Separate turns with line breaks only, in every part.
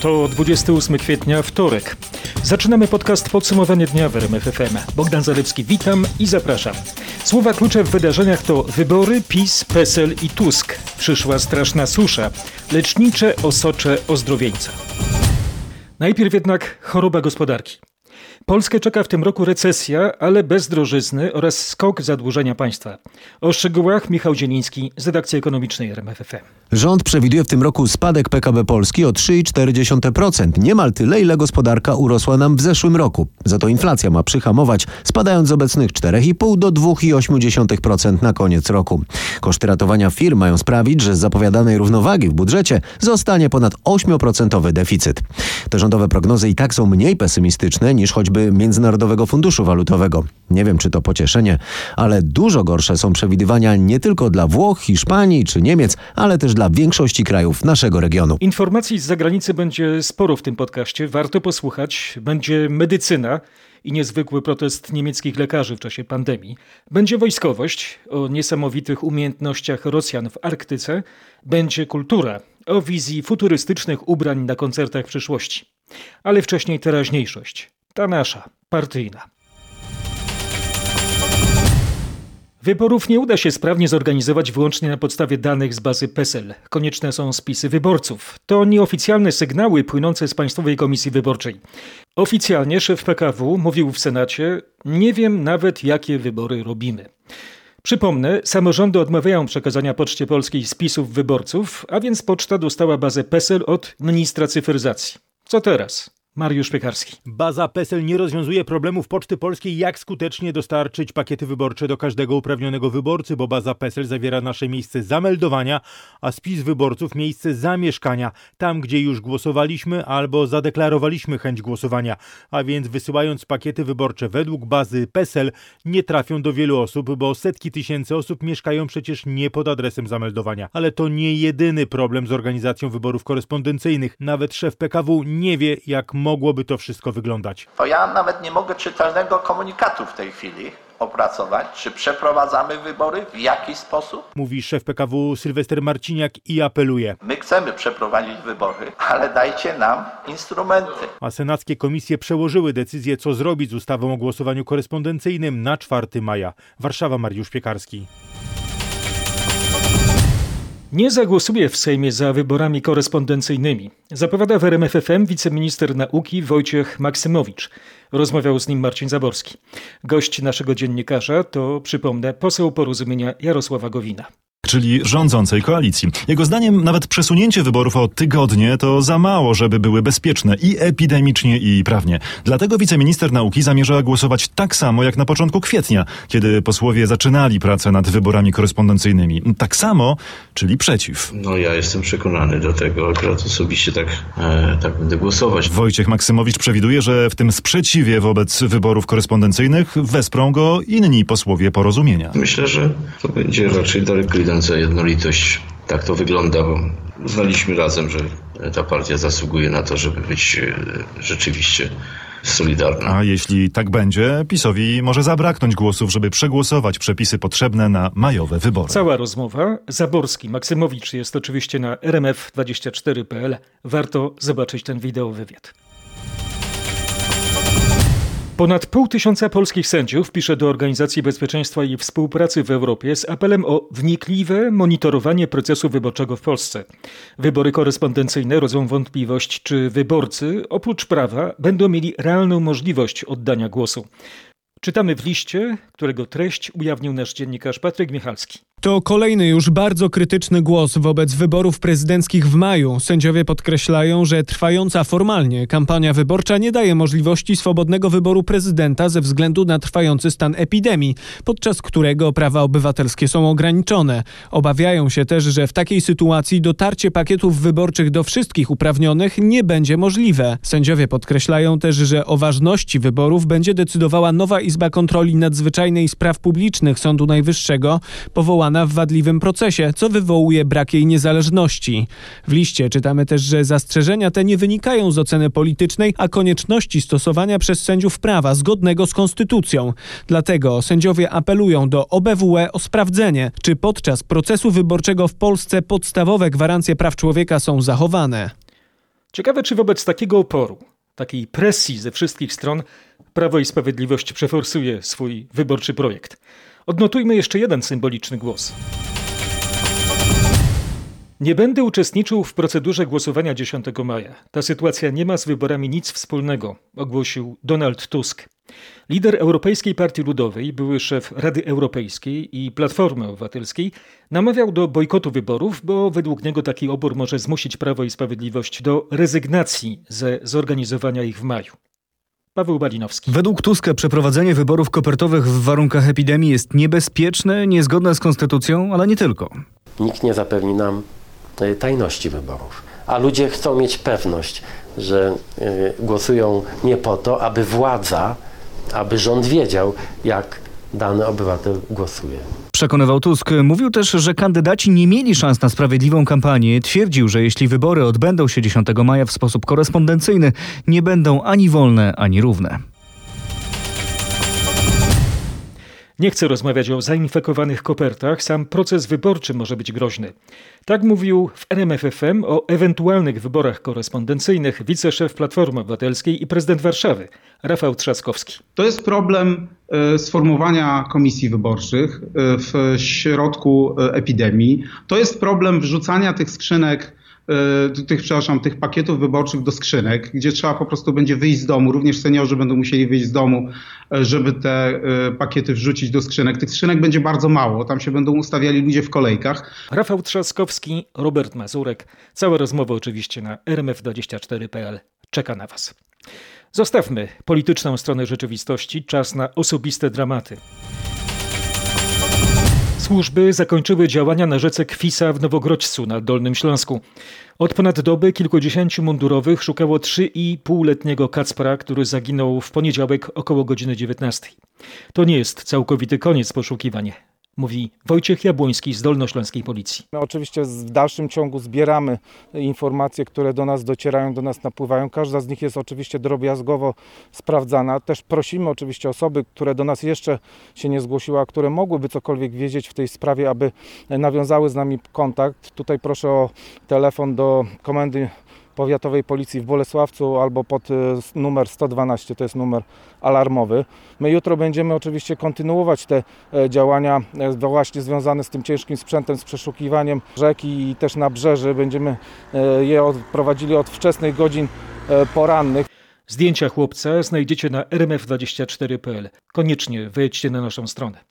To 28 kwietnia, wtorek. Zaczynamy podcast Podsumowanie dnia w RMF FM. Bogdan Zalewski, witam i zapraszam. Słowa klucze w wydarzeniach to wybory, PiS, PESEL i Tusk. Przyszła straszna susza. Lecznicze, osocze, ozdrowieńca. Najpierw jednak choroba gospodarki. Polskę czeka w tym roku recesja, ale bez drożyzny oraz skok zadłużenia państwa. O szczegółach Michał Zieliński z redakcji ekonomicznej RMFFM.
Rząd przewiduje w tym roku spadek PKB Polski o 3,4%. Niemal tyle, ile gospodarka urosła nam w zeszłym roku. Za to inflacja ma przyhamować, spadając z obecnych 4,5 do 2,8% na koniec roku. Koszty ratowania firm mają sprawić, że z zapowiadanej równowagi w budżecie zostanie ponad 8% deficyt. Te rządowe prognozy i tak są mniej pesymistyczne niż choćby Międzynarodowego Funduszu Walutowego. Nie wiem, czy to pocieszenie, ale dużo gorsze są przewidywania nie tylko dla Włoch, Hiszpanii czy Niemiec, ale też dla większości krajów naszego regionu.
Informacji z zagranicy będzie sporo w tym podcaście. Warto posłuchać. Będzie medycyna i niezwykły protest niemieckich lekarzy w czasie pandemii. Będzie wojskowość o niesamowitych umiejętnościach Rosjan w Arktyce. Będzie kultura o wizji futurystycznych ubrań na koncertach przyszłości. Ale wcześniej teraźniejszość ta nasza, partyjna. Wyborów nie uda się sprawnie zorganizować wyłącznie na podstawie danych z bazy PESEL. Konieczne są spisy wyborców. To nieoficjalne sygnały płynące z Państwowej Komisji Wyborczej. Oficjalnie szef PKW mówił w Senacie: Nie wiem nawet, jakie wybory robimy. Przypomnę, samorządy odmawiają przekazania Poczcie Polskiej spisów wyborców, a więc poczta dostała bazę PESEL od ministra cyfryzacji. Co teraz? Mariusz Piekarski.
Baza PESEL nie rozwiązuje problemów Poczty Polskiej, jak skutecznie dostarczyć pakiety wyborcze do każdego uprawnionego wyborcy, bo baza PESEL zawiera nasze miejsce zameldowania, a spis wyborców miejsce zamieszkania, tam gdzie już głosowaliśmy albo zadeklarowaliśmy chęć głosowania. A więc wysyłając pakiety wyborcze według bazy PESEL nie trafią do wielu osób, bo setki tysięcy osób mieszkają przecież nie pod adresem zameldowania. Ale to nie jedyny problem z organizacją wyborów korespondencyjnych. Nawet szef PKW nie wie, jak mogłoby to wszystko wyglądać?
To ja nawet nie mogę czytelnego komunikatu w tej chwili opracować, czy przeprowadzamy wybory, w jaki sposób.
Mówi szef PKW Sylwester Marciniak i apeluje.
My chcemy przeprowadzić wybory, ale dajcie nam instrumenty.
A senackie komisje przełożyły decyzję, co zrobić z ustawą o głosowaniu korespondencyjnym na 4 maja. Warszawa, Mariusz Piekarski.
Nie zagłosuje w Sejmie za wyborami korespondencyjnymi. Zapowiada w RMFFM wiceminister nauki Wojciech Maksymowicz. Rozmawiał z nim Marcin Zaborski. Gość naszego dziennikarza to, przypomnę, poseł porozumienia Jarosława Gowina
czyli rządzącej koalicji. Jego zdaniem nawet przesunięcie wyborów o tygodnie to za mało, żeby były bezpieczne i epidemicznie, i prawnie. Dlatego wiceminister nauki zamierza głosować tak samo jak na początku kwietnia, kiedy posłowie zaczynali pracę nad wyborami korespondencyjnymi. Tak samo, czyli przeciw.
No ja jestem przekonany do tego, akurat osobiście tak, e, tak będę głosować.
Wojciech Maksymowicz przewiduje, że w tym sprzeciwie wobec wyborów korespondencyjnych wesprą go inni posłowie porozumienia.
Myślę, że to będzie raczej daleko idące za jednolitość. Tak to wygląda, bo uznaliśmy razem, że ta partia zasługuje na to, żeby być e, rzeczywiście solidarna.
A jeśli tak będzie, PiSowi może zabraknąć głosów, żeby przegłosować przepisy potrzebne na majowe wybory.
Cała rozmowa. Zaborski, Maksymowicz jest oczywiście na rmf24.pl. Warto zobaczyć ten wideo wywiad. Ponad pół tysiąca polskich sędziów pisze do Organizacji Bezpieczeństwa i Współpracy w Europie z apelem o wnikliwe monitorowanie procesu wyborczego w Polsce. Wybory korespondencyjne rodzą wątpliwość, czy wyborcy, oprócz prawa, będą mieli realną możliwość oddania głosu. Czytamy w liście, którego treść ujawnił nasz dziennikarz Patryk Michalski.
To kolejny już bardzo krytyczny głos wobec wyborów prezydenckich w maju. Sędziowie podkreślają, że trwająca formalnie kampania wyborcza nie daje możliwości swobodnego wyboru prezydenta ze względu na trwający stan epidemii, podczas którego prawa obywatelskie są ograniczone. Obawiają się też, że w takiej sytuacji dotarcie pakietów wyborczych do wszystkich uprawnionych nie będzie możliwe. Sędziowie podkreślają też, że o ważności wyborów będzie decydowała nowa Izba Kontroli Nadzwyczajnej Spraw Publicznych Sądu Najwyższego, powołana w wadliwym procesie, co wywołuje brak jej niezależności. W liście czytamy też, że zastrzeżenia te nie wynikają z oceny politycznej, a konieczności stosowania przez sędziów prawa zgodnego z konstytucją. Dlatego sędziowie apelują do OBWE o sprawdzenie, czy podczas procesu wyborczego w Polsce podstawowe gwarancje praw człowieka są zachowane.
Ciekawe, czy wobec takiego oporu, takiej presji ze wszystkich stron, Prawo i Sprawiedliwość przeforsuje swój wyborczy projekt. Odnotujmy jeszcze jeden symboliczny głos. Nie będę uczestniczył w procedurze głosowania 10 maja. Ta sytuacja nie ma z wyborami nic wspólnego, ogłosił Donald Tusk. Lider Europejskiej Partii Ludowej, były szef Rady Europejskiej i Platformy Obywatelskiej, namawiał do bojkotu wyborów, bo według niego taki obór może zmusić Prawo i Sprawiedliwość do rezygnacji ze zorganizowania ich w maju. Paweł Balinowski.
Według Tuska przeprowadzenie wyborów kopertowych w warunkach epidemii jest niebezpieczne, niezgodne z konstytucją, ale nie tylko.
Nikt nie zapewni nam tajności wyborów, a ludzie chcą mieć pewność, że y, głosują nie po to, aby władza, aby rząd wiedział, jak dany obywatel głosuje.
Przekonywał Tusk. Mówił też, że kandydaci nie mieli szans na sprawiedliwą kampanię. Twierdził, że jeśli wybory odbędą się 10 maja w sposób korespondencyjny, nie będą ani wolne, ani równe.
Nie chcę rozmawiać o zainfekowanych kopertach, sam proces wyborczy może być groźny. Tak mówił w RMFFM o ewentualnych wyborach korespondencyjnych wiceszef Platformy Obywatelskiej i prezydent Warszawy, Rafał Trzaskowski.
To jest problem e, sformowania komisji wyborczych e, w środku e, epidemii. To jest problem wrzucania tych skrzynek tych, przepraszam, tych pakietów wyborczych do skrzynek, gdzie trzeba po prostu będzie wyjść z domu. Również seniorzy będą musieli wyjść z domu, żeby te pakiety wrzucić do skrzynek. Tych skrzynek będzie bardzo mało. Tam się będą ustawiali ludzie w kolejkach.
Rafał Trzaskowski, Robert Mazurek. Całe rozmowy oczywiście na rmf24.pl. Czeka na Was. Zostawmy polityczną stronę rzeczywistości. Czas na osobiste dramaty. Służby zakończyły działania na rzece Kwisa w Nowogrodźcu na Dolnym Śląsku. Od ponad doby kilkudziesięciu mundurowych szukało 3,5-letniego Kacpra, który zaginął w poniedziałek około godziny 19. To nie jest całkowity koniec poszukiwań mówi Wojciech Jabłoński z Dolnośląskiej Policji.
My oczywiście w dalszym ciągu zbieramy informacje, które do nas docierają, do nas napływają. Każda z nich jest oczywiście drobiazgowo sprawdzana. Też prosimy oczywiście osoby, które do nas jeszcze się nie zgłosiły, a które mogłyby cokolwiek wiedzieć w tej sprawie, aby nawiązały z nami kontakt. Tutaj proszę o telefon do komendy Powiatowej Policji w Bolesławcu albo pod e, numer 112, to jest numer alarmowy. My jutro będziemy oczywiście kontynuować te e, działania e, właśnie związane z tym ciężkim sprzętem, z przeszukiwaniem rzeki i też nabrzeży. Będziemy je prowadzili od wczesnych godzin porannych.
Zdjęcia chłopca znajdziecie na rmf24.pl. Koniecznie wejdźcie na naszą stronę.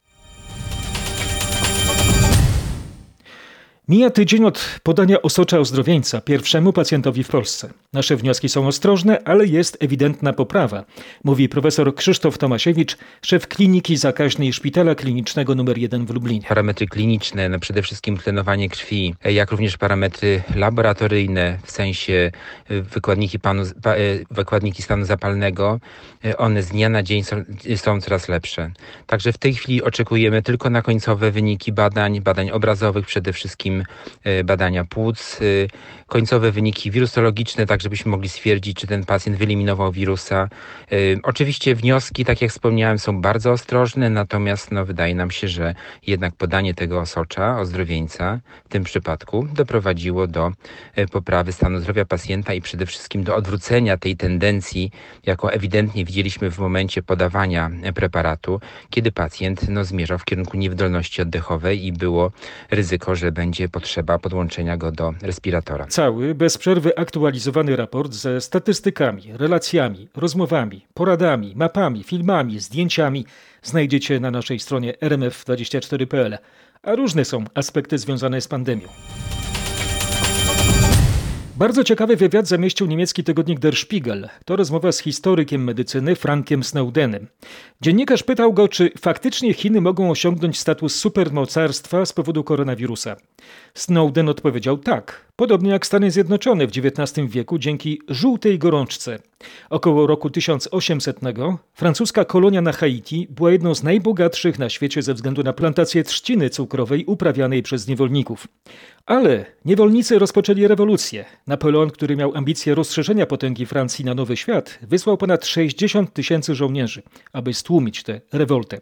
Mija tydzień od podania osocza ozdrowieńca pierwszemu pacjentowi w Polsce. Nasze wnioski są ostrożne, ale jest ewidentna poprawa, mówi profesor Krzysztof Tomasiewicz, szef kliniki zakaźnej Szpitala Klinicznego nr 1 w Lublinie.
Parametry kliniczne, no przede wszystkim tlenowanie krwi, jak również parametry laboratoryjne, w sensie y, wykładniki, panu, y, wykładniki stanu zapalnego, y, one z dnia na dzień są, są coraz lepsze. Także w tej chwili oczekujemy tylko na końcowe wyniki badań, badań obrazowych przede wszystkim E, badania płuc, e, końcowe wyniki wirusologiczne, tak żebyśmy mogli stwierdzić, czy ten pacjent wyeliminował wirusa. E, oczywiście wnioski, tak jak wspomniałem, są bardzo ostrożne, natomiast no, wydaje nam się, że jednak podanie tego osocza, ozdrowieńca w tym przypadku doprowadziło do poprawy stanu zdrowia pacjenta i przede wszystkim do odwrócenia tej tendencji, jaką ewidentnie widzieliśmy w momencie podawania preparatu, kiedy pacjent no, zmierzał w kierunku niewydolności oddechowej i było ryzyko, że będzie potrzeba podłączenia go do respiratora.
Cały, bez przerwy aktualizowany raport ze statystykami, relacjami, rozmowami, poradami, mapami, filmami, zdjęciami znajdziecie na naszej stronie rmf24.pl, a różne są aspekty związane z pandemią. Bardzo ciekawy wywiad zamieścił niemiecki tygodnik Der Spiegel. To rozmowa z historykiem medycyny Frankiem Snowdenem. Dziennikarz pytał go, czy faktycznie Chiny mogą osiągnąć status supermocarstwa z powodu koronawirusa. Snowden odpowiedział tak, podobnie jak Stany Zjednoczone w XIX wieku dzięki żółtej gorączce. Około roku 1800 francuska kolonia na Haiti była jedną z najbogatszych na świecie ze względu na plantację trzciny cukrowej uprawianej przez niewolników. Ale niewolnicy rozpoczęli rewolucję. Napoleon, który miał ambicje rozszerzenia potęgi Francji na nowy świat, wysłał ponad 60 tysięcy żołnierzy, aby stłumić tę rewoltę.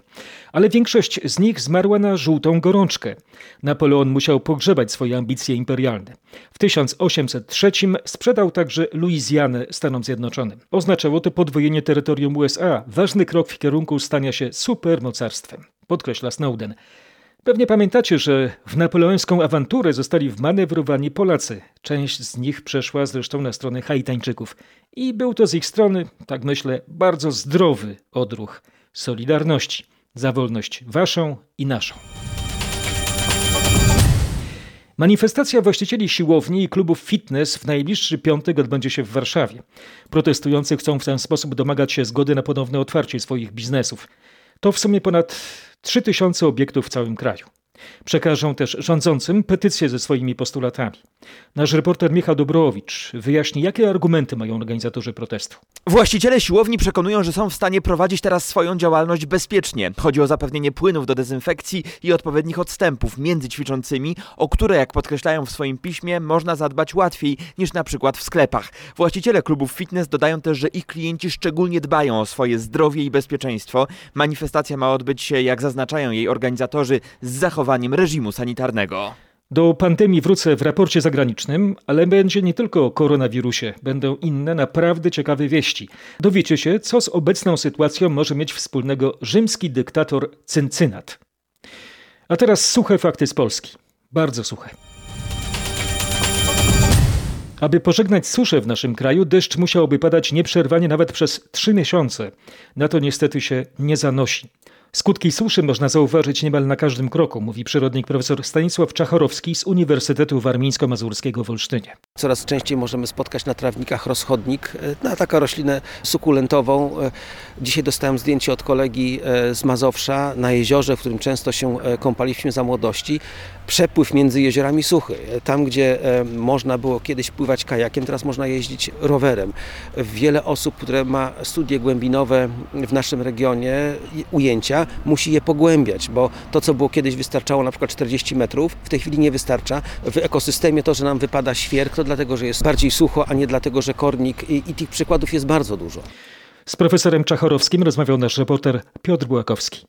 Ale większość z nich zmarła na żółtą gorączkę. Napoleon musiał pogrzebać swoje ambicje imperialne. W 1803 sprzedał także Luizjanę Stanom Zjednoczonym. Oznaczało to podwojenie terytorium USA, ważny krok w kierunku stania się supermocarstwem, podkreśla Snowden. Pewnie pamiętacie, że w napoleońską awanturę zostali wmanewrowani Polacy. Część z nich przeszła zresztą na stronę Haitańczyków. I był to z ich strony, tak myślę, bardzo zdrowy odruch solidarności za wolność waszą i naszą. Manifestacja właścicieli siłowni i klubów fitness w najbliższy piątek odbędzie się w Warszawie. Protestujący chcą w ten sposób domagać się zgody na ponowne otwarcie swoich biznesów. To w sumie ponad 3000 obiektów w całym kraju. Przekażą też rządzącym petycję ze swoimi postulatami. Nasz reporter Michał Dobrowicz wyjaśni, jakie argumenty mają organizatorzy protestu.
Właściciele siłowni przekonują, że są w stanie prowadzić teraz swoją działalność bezpiecznie. Chodzi o zapewnienie płynów do dezynfekcji i odpowiednich odstępów między ćwiczącymi, o które, jak podkreślają w swoim piśmie, można zadbać łatwiej niż na przykład w sklepach. Właściciele klubów fitness dodają też, że ich klienci szczególnie dbają o swoje zdrowie i bezpieczeństwo. Manifestacja ma odbyć się, jak zaznaczają jej organizatorzy, z zachowaniem reżimu sanitarnego.
Do pandemii wrócę w raporcie zagranicznym, ale będzie nie tylko o koronawirusie. Będą inne naprawdę ciekawe wieści. Dowiecie się, co z obecną sytuacją może mieć wspólnego rzymski dyktator Cyncynat. A teraz suche fakty z Polski. Bardzo suche. Aby pożegnać suszę w naszym kraju, deszcz musiałby padać nieprzerwanie nawet przez trzy miesiące. Na to niestety się nie zanosi. Skutki suszy można zauważyć niemal na każdym kroku, mówi przyrodnik profesor Stanisław Czachorowski z Uniwersytetu Warmińsko-Mazurskiego w Olsztynie.
Coraz częściej możemy spotkać na trawnikach rozchodnik, na taką roślinę sukulentową. Dzisiaj dostałem zdjęcie od kolegi z Mazowsza na jeziorze, w którym często się kąpaliśmy za młodości. Przepływ między jeziorami suchy. Tam, gdzie można było kiedyś pływać kajakiem, teraz można jeździć rowerem. Wiele osób, które ma studie głębinowe w naszym regionie, ujęcia, musi je pogłębiać, bo to, co było kiedyś wystarczało na przykład 40 metrów, w tej chwili nie wystarcza. W ekosystemie to, że nam wypada świerk, to dlatego, że jest bardziej sucho, a nie dlatego, że kornik i, i tych przykładów jest bardzo dużo.
Z profesorem Czachorowskim rozmawiał nasz reporter Piotr Błakowski.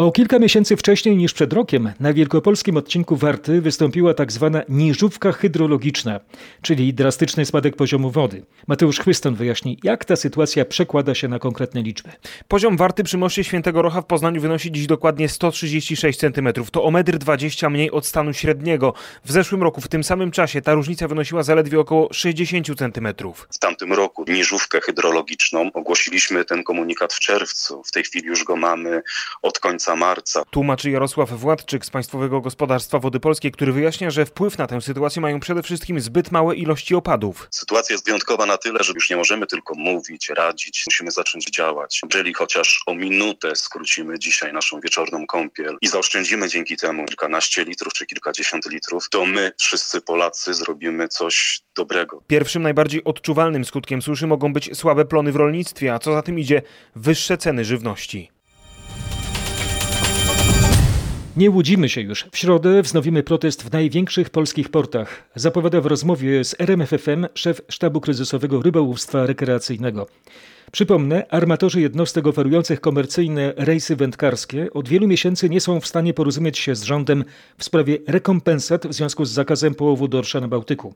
O kilka miesięcy wcześniej niż przed rokiem na wielkopolskim odcinku Warty wystąpiła tak zwana niżówka hydrologiczna, czyli drastyczny spadek poziomu wody. Mateusz Chwyston wyjaśni, jak ta sytuacja przekłada się na konkretne liczby.
Poziom Warty przy moście Świętego Rocha w Poznaniu wynosi dziś dokładnie 136 cm. To o 1,20 m mniej od stanu średniego. W zeszłym roku w tym samym czasie ta różnica wynosiła zaledwie około 60 cm.
W tamtym roku niżówkę hydrologiczną ogłosiliśmy ten komunikat w czerwcu. W tej chwili już go mamy od końca marca.
Tłumaczy Jarosław Władczyk z Państwowego Gospodarstwa Wody Polskiej, który wyjaśnia, że wpływ na tę sytuację mają przede wszystkim zbyt małe ilości opadów.
Sytuacja jest wyjątkowa na tyle, że już nie możemy tylko mówić, radzić, musimy zacząć działać. Jeżeli chociaż o minutę skrócimy dzisiaj naszą wieczorną kąpiel i zaoszczędzimy dzięki temu kilkanaście litrów czy kilkadziesiąt litrów, to my, wszyscy Polacy, zrobimy coś dobrego.
Pierwszym najbardziej odczuwalnym skutkiem suszy mogą być słabe plony w rolnictwie, a co za tym idzie wyższe ceny żywności.
Nie łudzimy się już. W środę wznowimy protest w największych polskich portach. Zapowiada w rozmowie z RMFFM szef sztabu kryzysowego rybołówstwa rekreacyjnego. Przypomnę, armatorzy jednostek oferujących komercyjne rejsy wędkarskie od wielu miesięcy nie są w stanie porozumieć się z rządem w sprawie rekompensat w związku z zakazem połowu dorsza na Bałtyku.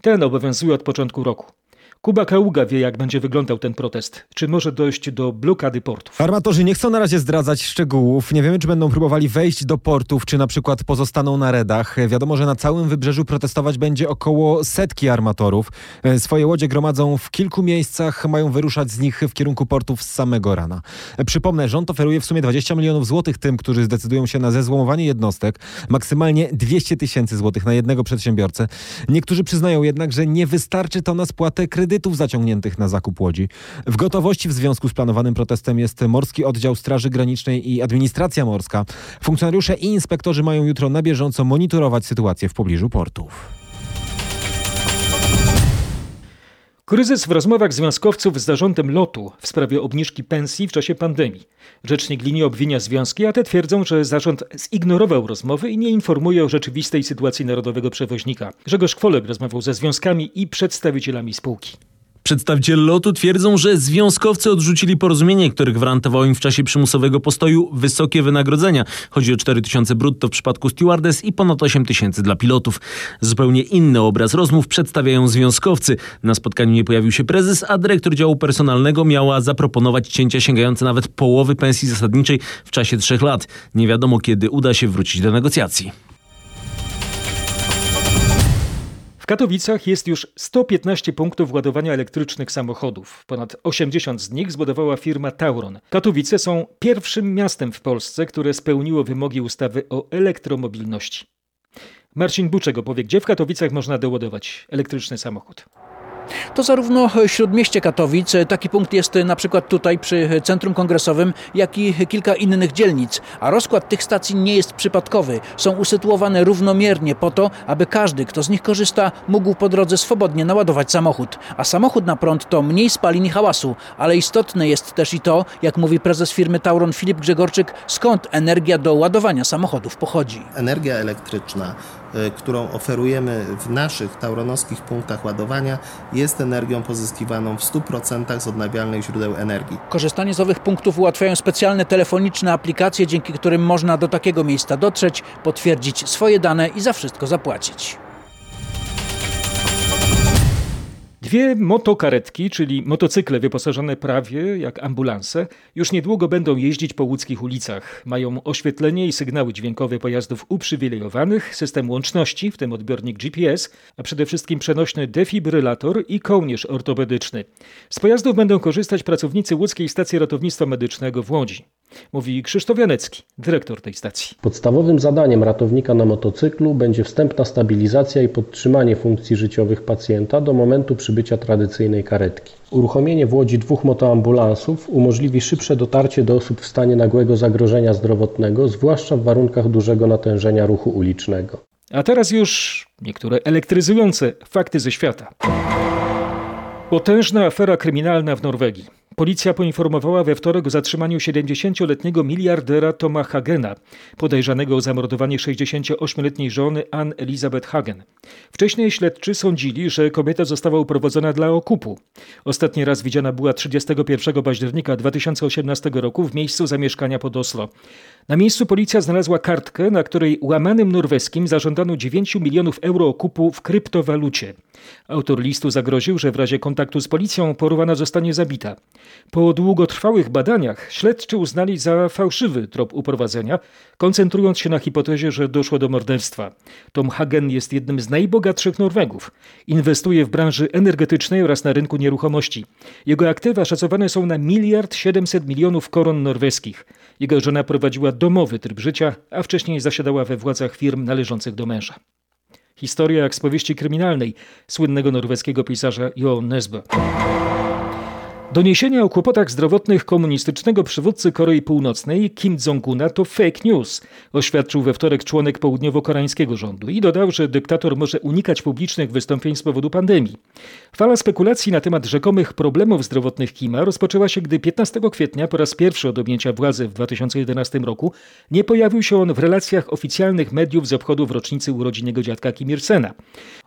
Ten obowiązuje od początku roku. Kuba Kaługa wie, jak będzie wyglądał ten protest. Czy może dojść do blokady portów?
Armatorzy nie chcą na razie zdradzać szczegółów. Nie wiemy, czy będą próbowali wejść do portów, czy na przykład pozostaną na redach. Wiadomo, że na całym wybrzeżu protestować będzie około setki armatorów. Swoje łodzie gromadzą w kilku miejscach, mają wyruszać z nich w kierunku portów z samego rana. Przypomnę, rząd oferuje w sumie 20 milionów złotych tym, którzy zdecydują się na zezłomowanie jednostek. Maksymalnie 200 tysięcy złotych na jednego przedsiębiorcę. Niektórzy przyznają jednak, że nie wystarczy to na spłatę kredytu kredytów zaciągniętych na zakup łodzi. W gotowości w związku z planowanym protestem jest Morski Oddział Straży Granicznej i Administracja Morska. Funkcjonariusze i inspektorzy mają jutro na bieżąco monitorować sytuację w pobliżu portów.
Kryzys w rozmowach związkowców z zarządem lotu w sprawie obniżki pensji w czasie pandemii. Rzecznik linii obwinia związki, a te twierdzą, że zarząd zignorował rozmowy i nie informuje o rzeczywistej sytuacji narodowego przewoźnika. Grzegorz Kwolek rozmawiał ze związkami i przedstawicielami spółki.
Przedstawiciele lotu twierdzą, że związkowcy odrzucili porozumienie, które gwarantowało im w czasie przymusowego postoju wysokie wynagrodzenia. Chodzi o 4 tysiące brutto w przypadku stewardess i ponad 8 tysięcy dla pilotów. Zupełnie inny obraz rozmów przedstawiają związkowcy. Na spotkaniu nie pojawił się prezes, a dyrektor działu personalnego miała zaproponować cięcia sięgające nawet połowy pensji zasadniczej w czasie trzech lat. Nie wiadomo, kiedy uda się wrócić do negocjacji.
Katowicach jest już 115 punktów ładowania elektrycznych samochodów. Ponad 80 z nich zbudowała firma Tauron. Katowice są pierwszym miastem w Polsce, które spełniło wymogi ustawy o elektromobilności. Marcin Buczek opowie, gdzie w Katowicach można doładować elektryczny samochód.
To zarówno śródmieście Katowic, taki punkt jest na przykład tutaj przy Centrum Kongresowym, jak i kilka innych dzielnic. A rozkład tych stacji nie jest przypadkowy. Są usytuowane równomiernie po to, aby każdy, kto z nich korzysta, mógł po drodze swobodnie naładować samochód. A samochód na prąd to mniej spalin i hałasu, ale istotne jest też i to, jak mówi prezes firmy Tauron Filip Grzegorczyk, skąd energia do ładowania samochodów pochodzi.
Energia elektryczna którą oferujemy w naszych tauronowskich punktach ładowania, jest energią pozyskiwaną w 100% z odnawialnych źródeł energii.
Korzystanie z owych punktów ułatwiają specjalne telefoniczne aplikacje, dzięki którym można do takiego miejsca dotrzeć, potwierdzić swoje dane i za wszystko zapłacić.
Dwie motokaretki, czyli motocykle wyposażone prawie jak ambulanse, już niedługo będą jeździć po łódzkich ulicach. Mają oświetlenie i sygnały dźwiękowe pojazdów uprzywilejowanych, system łączności, w tym odbiornik GPS, a przede wszystkim przenośny defibrylator i kołnierz ortopedyczny. Z pojazdów będą korzystać pracownicy łódzkiej stacji ratownictwa medycznego w Łodzi. Mówi Krzysztof Janecki, dyrektor tej stacji.
Podstawowym zadaniem ratownika na motocyklu będzie wstępna stabilizacja i podtrzymanie funkcji życiowych pacjenta do momentu przybycia tradycyjnej karetki. Uruchomienie w Łodzi dwóch motoambulansów umożliwi szybsze dotarcie do osób w stanie nagłego zagrożenia zdrowotnego, zwłaszcza w warunkach dużego natężenia ruchu ulicznego.
A teraz już niektóre elektryzujące fakty ze świata. Potężna afera kryminalna w Norwegii. Policja poinformowała we wtorek o zatrzymaniu 70-letniego miliardera Toma Hagena, podejrzanego o zamordowanie 68-letniej żony Ann Elizabeth Hagen. Wcześniej śledczy sądzili, że kobieta została uprowadzona dla okupu. Ostatni raz widziana była 31 października 2018 roku w miejscu zamieszkania pod Oslo. Na miejscu policja znalazła kartkę, na której łamanym norweskim zażądano 9 milionów euro okupu w kryptowalucie. Autor listu zagroził, że w razie kontaktu z policją porwana zostanie zabita. Po długotrwałych badaniach śledczy uznali za fałszywy trop uprowadzenia, koncentrując się na hipotezie, że doszło do morderstwa. Tom Hagen jest jednym z najbogatszych Norwegów. Inwestuje w branży energetycznej oraz na rynku nieruchomości. Jego aktywa szacowane są na miliard 700 milionów koron norweskich. Jego żona prowadziła domowy tryb życia, a wcześniej zasiadała we władzach firm należących do męża. Historia jak z powieści kryminalnej słynnego norweskiego pisarza Jo Nesbø. Doniesienia o kłopotach zdrowotnych komunistycznego przywódcy Korei Północnej Kim Jong-una to fake news, oświadczył we wtorek członek południowo-koreańskiego rządu i dodał, że dyktator może unikać publicznych wystąpień z powodu pandemii. Fala spekulacji na temat rzekomych problemów zdrowotnych Kima rozpoczęła się, gdy 15 kwietnia po raz pierwszy od objęcia władzy w 2011 roku nie pojawił się on w relacjach oficjalnych mediów z obchodów rocznicy urodzin jego dziadka Kim Il-sena.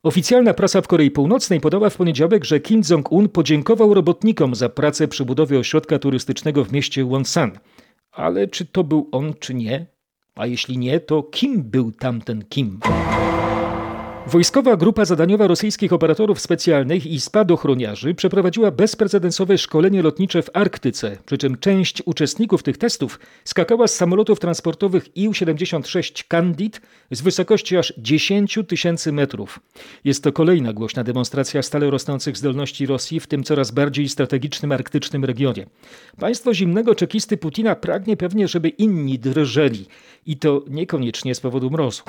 Oficjalna prasa w Korei Północnej podała w poniedziałek, że Kim Jong-un podziękował robotnikom za pracę przy budowie ośrodka turystycznego w mieście Wonsan. Ale czy to był on, czy nie? A jeśli nie, to kim był tamten Kim? Wojskowa grupa zadaniowa rosyjskich operatorów specjalnych i spadochroniarzy przeprowadziła bezprecedensowe szkolenie lotnicze w Arktyce, przy czym część uczestników tych testów skakała z samolotów transportowych IU-76 Candid z wysokości aż 10 tysięcy metrów. Jest to kolejna głośna demonstracja stale rosnących zdolności Rosji w tym coraz bardziej strategicznym arktycznym regionie. Państwo zimnego czekisty Putina pragnie pewnie, żeby inni drżeli i to niekoniecznie z powodu mrozu.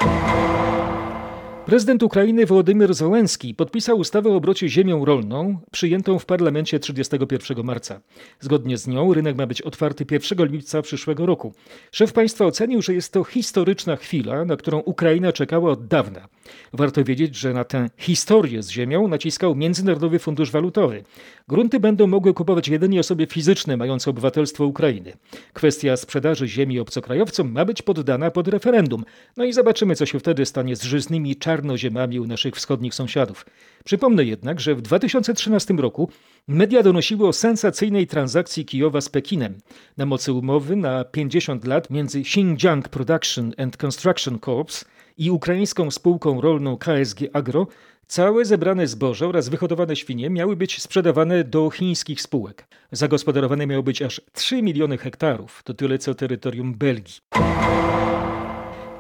Prezydent Ukrainy Wołodymyr Zełenski podpisał ustawę o obrocie ziemią rolną, przyjętą w parlamencie 31 marca. Zgodnie z nią rynek ma być otwarty 1 lipca przyszłego roku. Szef państwa ocenił, że jest to historyczna chwila, na którą Ukraina czekała od dawna. Warto wiedzieć, że na tę historię z ziemią naciskał Międzynarodowy Fundusz Walutowy. Grunty będą mogły kupować jedynie osoby fizyczne mające obywatelstwo Ukrainy. Kwestia sprzedaży ziemi obcokrajowcom ma być poddana pod referendum. No i zobaczymy, co się wtedy stanie z żyznymi czarnoziemami u naszych wschodnich sąsiadów. Przypomnę jednak, że w 2013 roku media donosiły o sensacyjnej transakcji Kijowa z Pekinem na mocy umowy na 50 lat między Xinjiang Production and Construction Corps i ukraińską spółką rolną KSG Agro Całe zebrane zboże oraz wyhodowane świnie miały być sprzedawane do chińskich spółek. Zagospodarowane miało być aż 3 miliony hektarów, to tyle co terytorium Belgii.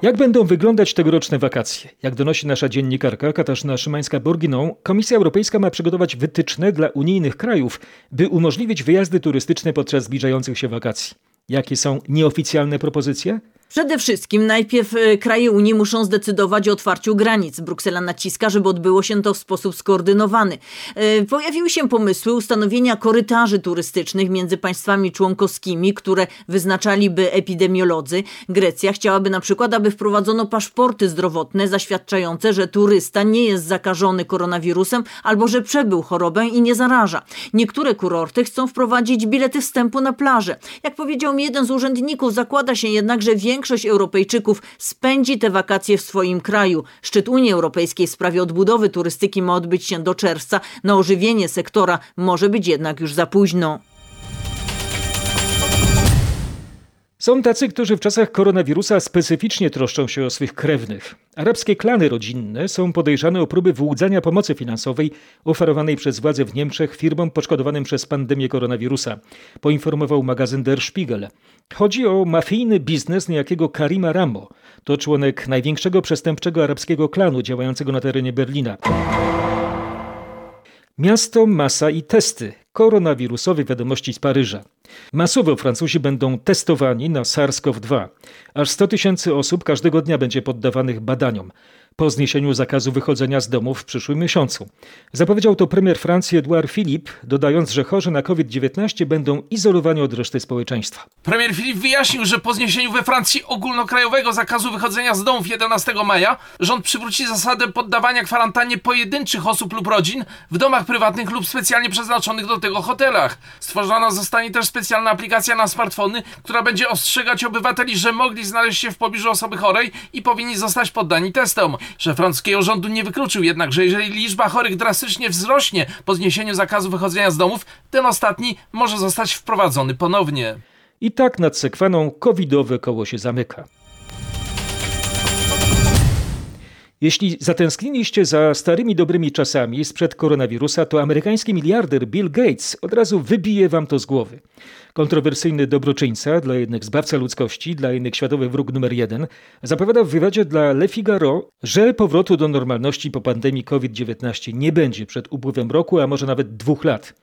Jak będą wyglądać tegoroczne wakacje? Jak donosi nasza dziennikarka Katarzyna Szymańska-Borginą, Komisja Europejska ma przygotować wytyczne dla unijnych krajów, by umożliwić wyjazdy turystyczne podczas zbliżających się wakacji. Jakie są nieoficjalne propozycje?
Przede wszystkim najpierw e, kraje Unii muszą zdecydować o otwarciu granic. Bruksela naciska, żeby odbyło się to w sposób skoordynowany. E, pojawiły się pomysły ustanowienia korytarzy turystycznych między państwami członkowskimi, które wyznaczaliby epidemiolodzy. Grecja chciałaby na przykład, aby wprowadzono paszporty zdrowotne zaświadczające, że turysta nie jest zakażony koronawirusem albo że przebył chorobę i nie zaraża. Niektóre kurorty chcą wprowadzić bilety wstępu na plażę. Jak powiedział mi jeden z urzędników, zakłada się jednak, że większość większość Europejczyków spędzi te wakacje w swoim kraju. Szczyt Unii Europejskiej w sprawie odbudowy turystyki ma odbyć się do czerwca. Na ożywienie sektora może być jednak już za późno.
Są tacy, którzy w czasach koronawirusa specyficznie troszczą się o swych krewnych. Arabskie klany rodzinne są podejrzane o próby wyłudzania pomocy finansowej oferowanej przez władze w Niemczech firmom poszkodowanym przez pandemię koronawirusa, poinformował magazyn Der Spiegel. Chodzi o mafijny biznes niejakiego Karima Ramo. To członek największego przestępczego arabskiego klanu działającego na terenie Berlina. Miasto, masa i testy. Koronawirusowe wiadomości z Paryża. Masowo Francuzi będą testowani na SARS-CoV-2. Aż 100 tysięcy osób każdego dnia będzie poddawanych badaniom po zniesieniu zakazu wychodzenia z domu w przyszłym miesiącu. Zapowiedział to premier Francji Edouard Philippe, dodając, że chorzy na COVID-19 będą izolowani od reszty społeczeństwa.
Premier Philippe wyjaśnił, że po zniesieniu we Francji ogólnokrajowego zakazu wychodzenia z domów 11 maja rząd przywróci zasadę poddawania kwarantannie pojedynczych osób lub rodzin w domach prywatnych lub specjalnie przeznaczonych do tego hotelach. Stworzona zostanie też specjalna aplikacja na smartfony, która będzie ostrzegać obywateli, że mogli znaleźć się w pobliżu osoby chorej i powinni zostać poddani testom. Szef francuskiego rządu nie wykluczył jednak, że jeżeli liczba chorych drastycznie wzrośnie po zniesieniu zakazu wychodzenia z domów, ten ostatni może zostać wprowadzony ponownie.
I tak nad sekwaną covidowe koło się zamyka. Jeśli zatęskniliście za starymi dobrymi czasami sprzed koronawirusa, to amerykański miliarder Bill Gates od razu wybije wam to z głowy. Kontrowersyjny dobroczyńca, dla jednych zbawca ludzkości, dla innych światowy wróg numer jeden, zapowiada w wywiadzie dla Le Figaro, że powrotu do normalności po pandemii COVID-19 nie będzie przed upływem roku, a może nawet dwóch lat.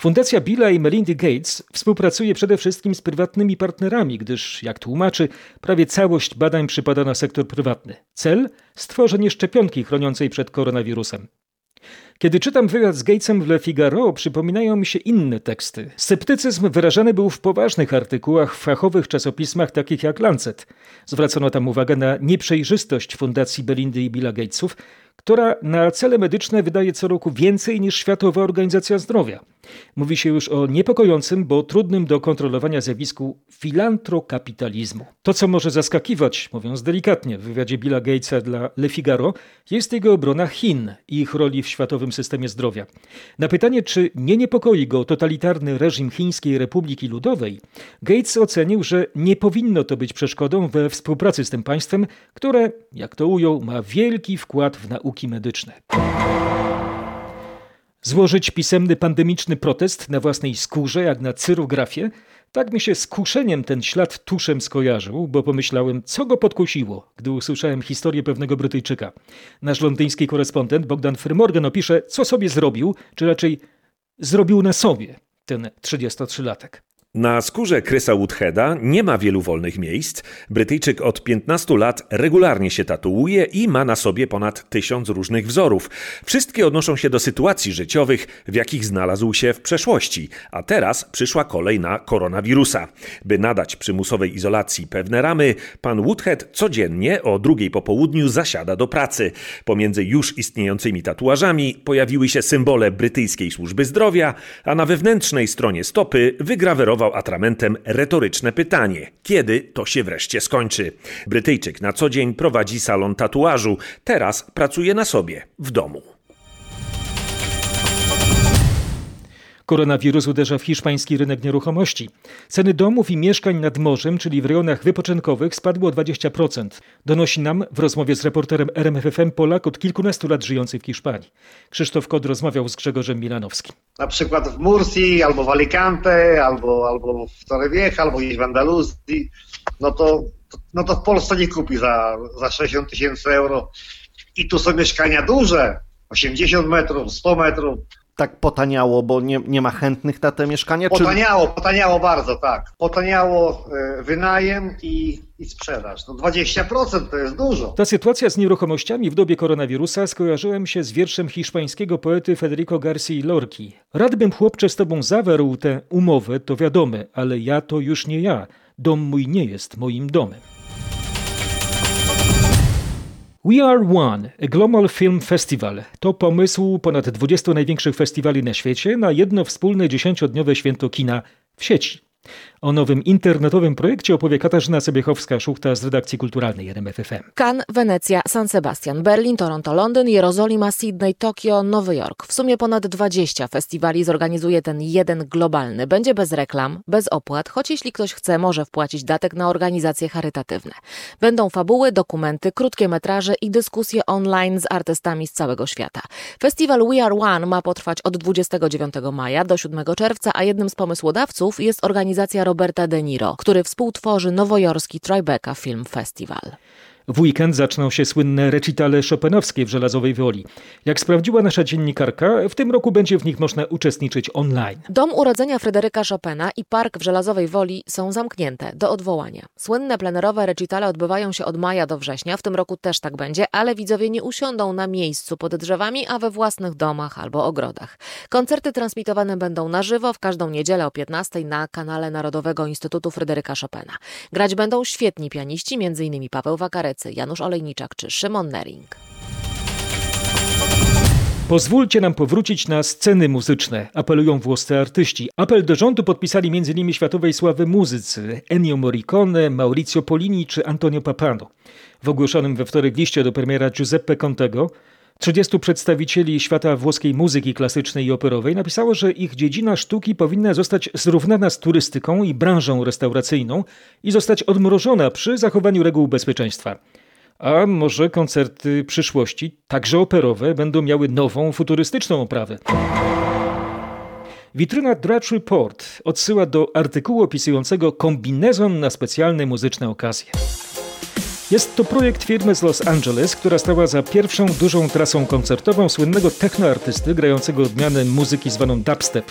Fundacja Billa i Melindy Gates współpracuje przede wszystkim z prywatnymi partnerami, gdyż, jak tłumaczy, prawie całość badań przypada na sektor prywatny. Cel? Stworzenie szczepionki chroniącej przed koronawirusem. Kiedy czytam wywiad z Gatesem w Le Figaro, przypominają mi się inne teksty. Sceptycyzm wyrażany był w poważnych artykułach w fachowych czasopismach takich jak Lancet. Zwracono tam uwagę na nieprzejrzystość Fundacji Belindy i Billa Gatesów, która na cele medyczne wydaje co roku więcej niż Światowa Organizacja Zdrowia. Mówi się już o niepokojącym, bo trudnym do kontrolowania zjawisku filantrokapitalizmu. To, co może zaskakiwać, mówiąc delikatnie, w wywiadzie Billa Gatesa dla Le Figaro, jest jego obrona Chin i ich roli w światowym systemie zdrowia. Na pytanie, czy nie niepokoi go totalitarny reżim Chińskiej Republiki Ludowej, Gates ocenił, że nie powinno to być przeszkodą we współpracy z tym państwem, które, jak to ujął, ma wielki wkład w nauki medyczne. Złożyć pisemny pandemiczny protest na własnej skórze, jak na cyrografię? Tak mi się z kuszeniem ten ślad tuszem skojarzył, bo pomyślałem, co go podkusiło, gdy usłyszałem historię pewnego Brytyjczyka. Nasz londyński korespondent Bogdan Frymorgan opisze, co sobie zrobił, czy raczej zrobił na sobie ten 33-latek.
Na skórze Chrisa Woodheada nie ma wielu wolnych miejsc. Brytyjczyk od 15 lat regularnie się tatuuje i ma na sobie ponad tysiąc różnych wzorów. Wszystkie odnoszą się do sytuacji życiowych, w jakich znalazł się w przeszłości, a teraz przyszła kolej na koronawirusa. By nadać przymusowej izolacji pewne ramy, pan Woodhead codziennie o drugiej po południu zasiada do pracy. Pomiędzy już istniejącymi tatuażami pojawiły się symbole brytyjskiej służby zdrowia, a na wewnętrznej stronie stopy wygrawerował atramentem retoryczne pytanie: kiedy to się wreszcie skończy? Brytyjczyk na co dzień prowadzi salon tatuażu, teraz pracuje na sobie w domu.
Koronawirus uderza w hiszpański rynek nieruchomości. Ceny domów i mieszkań nad morzem, czyli w rejonach wypoczynkowych, spadły o 20%. Donosi nam w rozmowie z reporterem RMFFM Polak od kilkunastu lat żyjący w Hiszpanii. Krzysztof Kod rozmawiał z Grzegorzem Milanowskim.
Na przykład w Mursji, albo w Alicante, albo, albo w Torrevieja, albo gdzieś w Andaluzji, no to, no to w Polsce nie kupi za, za 60 tysięcy euro. I tu są mieszkania duże, 80 metrów, 100 metrów.
Tak potaniało, bo nie, nie ma chętnych na te mieszkania?
Potaniało, potaniało bardzo, tak. Potaniało e, wynajem i, i sprzedaż. No 20% to jest dużo.
Ta sytuacja z nieruchomościami w dobie koronawirusa skojarzyła mi się z wierszem hiszpańskiego poety Federico García Lorki. Radbym chłopcze z tobą zawarł tę umowę, to wiadome, ale ja to już nie ja. Dom mój nie jest moim domem. We Are One, Global Film Festival to pomysł ponad 20 największych festiwali na świecie na jedno wspólne dziesięciodniowe święto kina w sieci. O nowym internetowym projekcie opowie Katarzyna Sobiechowska-Szuchta z redakcji kulturalnej RMFFM.
Cannes, Wenecja, San Sebastian, Berlin, Toronto, Londyn, Jerozolima, Sydney, Tokio, Nowy Jork. W sumie ponad 20 festiwali zorganizuje ten jeden globalny. Będzie bez reklam, bez opłat, choć jeśli ktoś chce, może wpłacić datek na organizacje charytatywne. Będą fabuły, dokumenty, krótkie metraże i dyskusje online z artystami z całego świata. Festiwal We Are One ma potrwać od 29 maja do 7 czerwca, a jednym z pomysłodawców jest organizacja Roberta De Niro, który współtworzy nowojorski Tribeca Film Festival.
W weekend zaczną się słynne recitale chopinowskie w Żelazowej Woli. Jak sprawdziła nasza dziennikarka, w tym roku będzie w nich można uczestniczyć online.
Dom urodzenia Fryderyka Chopina i park w Żelazowej Woli są zamknięte do odwołania. Słynne plenerowe recitale odbywają się od maja do września. W tym roku też tak będzie, ale widzowie nie usiądą na miejscu pod drzewami, a we własnych domach albo ogrodach. Koncerty transmitowane będą na żywo w każdą niedzielę o 15 na kanale Narodowego Instytutu Fryderyka Chopina. Grać będą świetni pianiści, m.in. Paweł Janusz Olejniczak czy Szymon Nering.
Pozwólcie nam powrócić na sceny muzyczne, apelują włoscy artyści. Apel do rządu podpisali m.in. światowej sławy muzycy Ennio Morricone, Maurizio Polini czy Antonio Papano. W ogłoszonym we wtorek liście do premiera Giuseppe Contego 30 przedstawicieli świata włoskiej muzyki klasycznej i operowej napisało, że ich dziedzina sztuki powinna zostać zrównana z turystyką i branżą restauracyjną i zostać odmrożona przy zachowaniu reguł bezpieczeństwa. A może koncerty przyszłości, także operowe, będą miały nową, futurystyczną oprawę. Witryna Drudge Report odsyła do artykułu opisującego kombinezon na specjalne muzyczne okazje. Jest to projekt firmy z Los Angeles, która stała za pierwszą dużą trasą koncertową słynnego technoartysty grającego odmianę muzyki zwaną dubstep.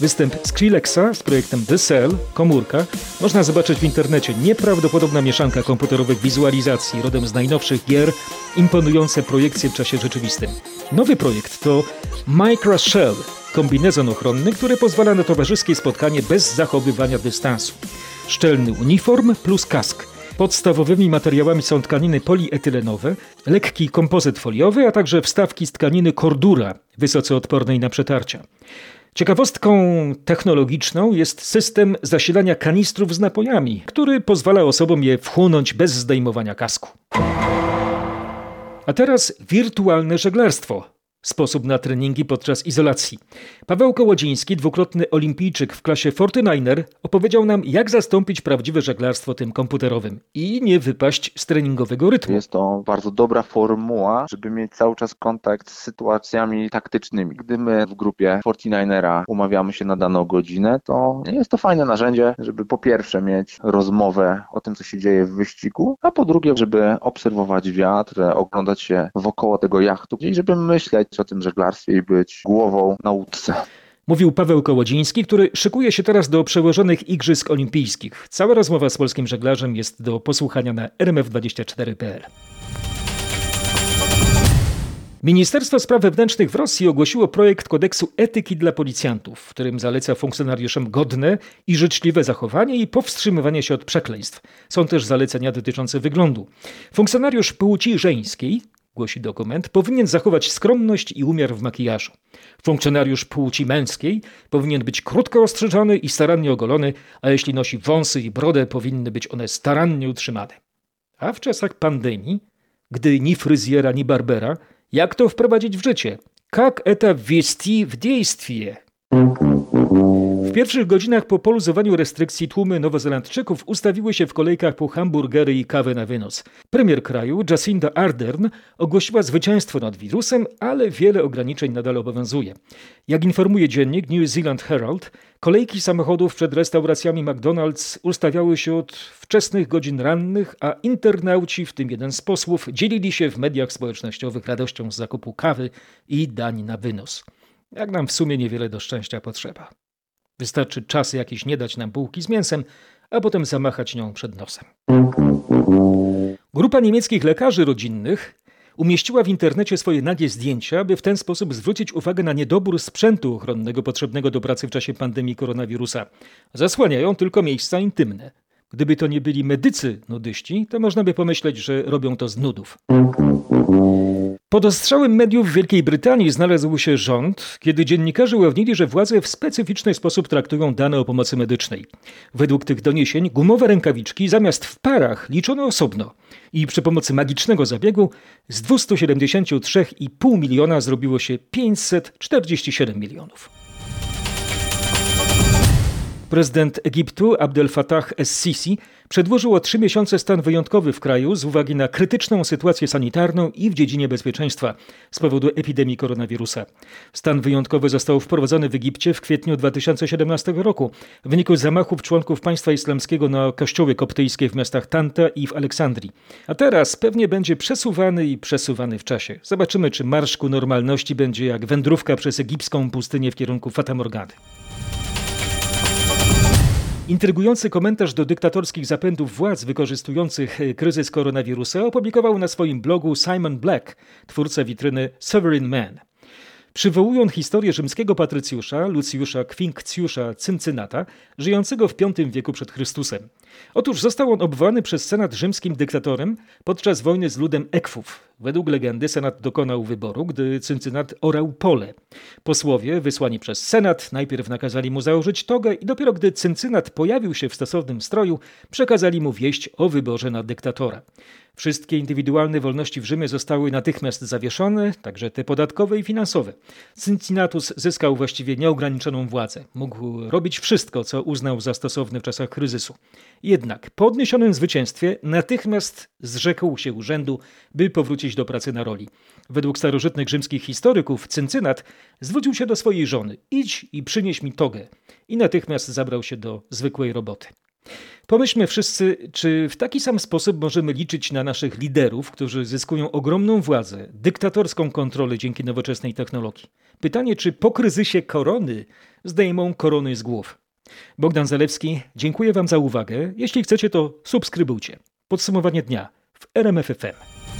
Występ Skrillexa z projektem The Cell, komórka, można zobaczyć w internecie. Nieprawdopodobna mieszanka komputerowych wizualizacji rodem z najnowszych gier, imponujące projekcje w czasie rzeczywistym. Nowy projekt to Micro Shell, kombinezon ochronny, który pozwala na towarzyskie spotkanie bez zachowywania dystansu. Szczelny uniform plus kask – Podstawowymi materiałami są tkaniny polietylenowe, lekki kompozyt foliowy, a także wstawki z tkaniny cordura, wysoce odpornej na przetarcia. Ciekawostką technologiczną jest system zasilania kanistrów z napojami, który pozwala osobom je wchłonąć bez zdejmowania kasku. A teraz wirtualne żeglarstwo. Sposób na treningi podczas izolacji. Paweł Kołodziński, dwukrotny olimpijczyk w klasie 49er, opowiedział nam, jak zastąpić prawdziwe żeglarstwo tym komputerowym i nie wypaść z treningowego rytmu.
Jest to bardzo dobra formuła, żeby mieć cały czas kontakt z sytuacjami taktycznymi. Gdy my w grupie 49era umawiamy się na daną godzinę, to jest to fajne narzędzie, żeby po pierwsze mieć rozmowę o tym, co się dzieje w wyścigu, a po drugie, żeby obserwować wiatr, oglądać się wokoło tego jachtu i żeby myśleć o tym żeglarstwie i być głową na łódce.
Mówił Paweł Kołodziński, który szykuje się teraz do przełożonych Igrzysk Olimpijskich. Cała rozmowa z polskim żeglarzem jest do posłuchania na rmf24.pl. Ministerstwo Spraw Wewnętrznych w Rosji ogłosiło projekt kodeksu etyki dla policjantów, w którym zaleca funkcjonariuszom godne i życzliwe zachowanie i powstrzymywanie się od przekleństw. Są też zalecenia dotyczące wyglądu. Funkcjonariusz płci żeńskiej głosi dokument, powinien zachować skromność i umiar w makijażu. Funkcjonariusz płci męskiej powinien być krótko ostrzyżony i starannie ogolony, a jeśli nosi wąsy i brodę, powinny być one starannie utrzymane. A w czasach pandemii, gdy ni fryzjera, ni barbera, jak to wprowadzić w życie? Jak это ввести w действие? Pierwszych godzinach po poluzowaniu restrykcji tłumy Nowozelandczyków ustawiły się w kolejkach po hamburgery i kawę na wynos. Premier kraju, Jacinda Ardern, ogłosiła zwycięstwo nad wirusem, ale wiele ograniczeń nadal obowiązuje. Jak informuje dziennik New Zealand Herald, kolejki samochodów przed restauracjami McDonald's ustawiały się od wczesnych godzin rannych, a internauci, w tym jeden z posłów, dzielili się w mediach społecznościowych radością z zakupu kawy i dań na wynos. Jak nam w sumie niewiele do szczęścia potrzeba. Wystarczy czas jakiś nie dać nam bułki z mięsem, a potem zamachać nią przed nosem. Grupa niemieckich lekarzy rodzinnych umieściła w internecie swoje nagie zdjęcia, by w ten sposób zwrócić uwagę na niedobór sprzętu ochronnego potrzebnego do pracy w czasie pandemii koronawirusa. Zasłaniają tylko miejsca intymne. Gdyby to nie byli medycy nudyści, to można by pomyśleć, że robią to z nudów. Pod ostrzałem mediów w Wielkiej Brytanii znalazł się rząd, kiedy dziennikarze ujawnili, że władze w specyficzny sposób traktują dane o pomocy medycznej. Według tych doniesień gumowe rękawiczki zamiast w parach liczono osobno i przy pomocy magicznego zabiegu z 273,5 miliona zrobiło się 547 milionów. Prezydent Egiptu Abdel Fattah es-Sisi przedłożył o trzy miesiące stan wyjątkowy w kraju z uwagi na krytyczną sytuację sanitarną i w dziedzinie bezpieczeństwa z powodu epidemii koronawirusa. Stan wyjątkowy został wprowadzony w Egipcie w kwietniu 2017 roku w wyniku zamachów członków państwa islamskiego na kościoły koptyjskie w miastach Tanta i w Aleksandrii. A teraz pewnie będzie przesuwany i przesuwany w czasie. Zobaczymy, czy marsz ku normalności będzie jak wędrówka przez egipską pustynię w kierunku Fatamorgany. Intrygujący komentarz do dyktatorskich zapędów władz wykorzystujących kryzys koronawirusa opublikował na swoim blogu Simon Black, twórca witryny Sovereign Man. Przywołując historię rzymskiego patrycjusza Lucjusza Quinctiusza Cyncynata, żyjącego w V wieku przed Chrystusem. Otóż został on obwany przez senat rzymskim dyktatorem podczas wojny z ludem Ekwów. Według legendy senat dokonał wyboru, gdy Cyncynat orał pole. Posłowie, wysłani przez senat, najpierw nakazali mu założyć togę i dopiero gdy Cyncynat pojawił się w stosownym stroju, przekazali mu wieść o wyborze na dyktatora. Wszystkie indywidualne wolności w Rzymie zostały natychmiast zawieszone, także te podatkowe i finansowe. Cincinnatus zyskał właściwie nieograniczoną władzę. Mógł robić wszystko, co uznał za stosowne w czasach kryzysu. Jednak po odniesionym zwycięstwie natychmiast zrzekł się urzędu, by powrócić do pracy na roli. Według starożytnych rzymskich historyków Cyncynat zwrócił się do swojej żony: idź i przynieś mi togę. I natychmiast zabrał się do zwykłej roboty. Pomyślmy wszyscy, czy w taki sam sposób możemy liczyć na naszych liderów, którzy zyskują ogromną władzę, dyktatorską kontrolę dzięki nowoczesnej technologii. Pytanie, czy po kryzysie korony zdejmą korony z głów. Bogdan Zalewski, dziękuję Wam za uwagę. Jeśli chcecie, to subskrybujcie. Podsumowanie dnia w RMFFM.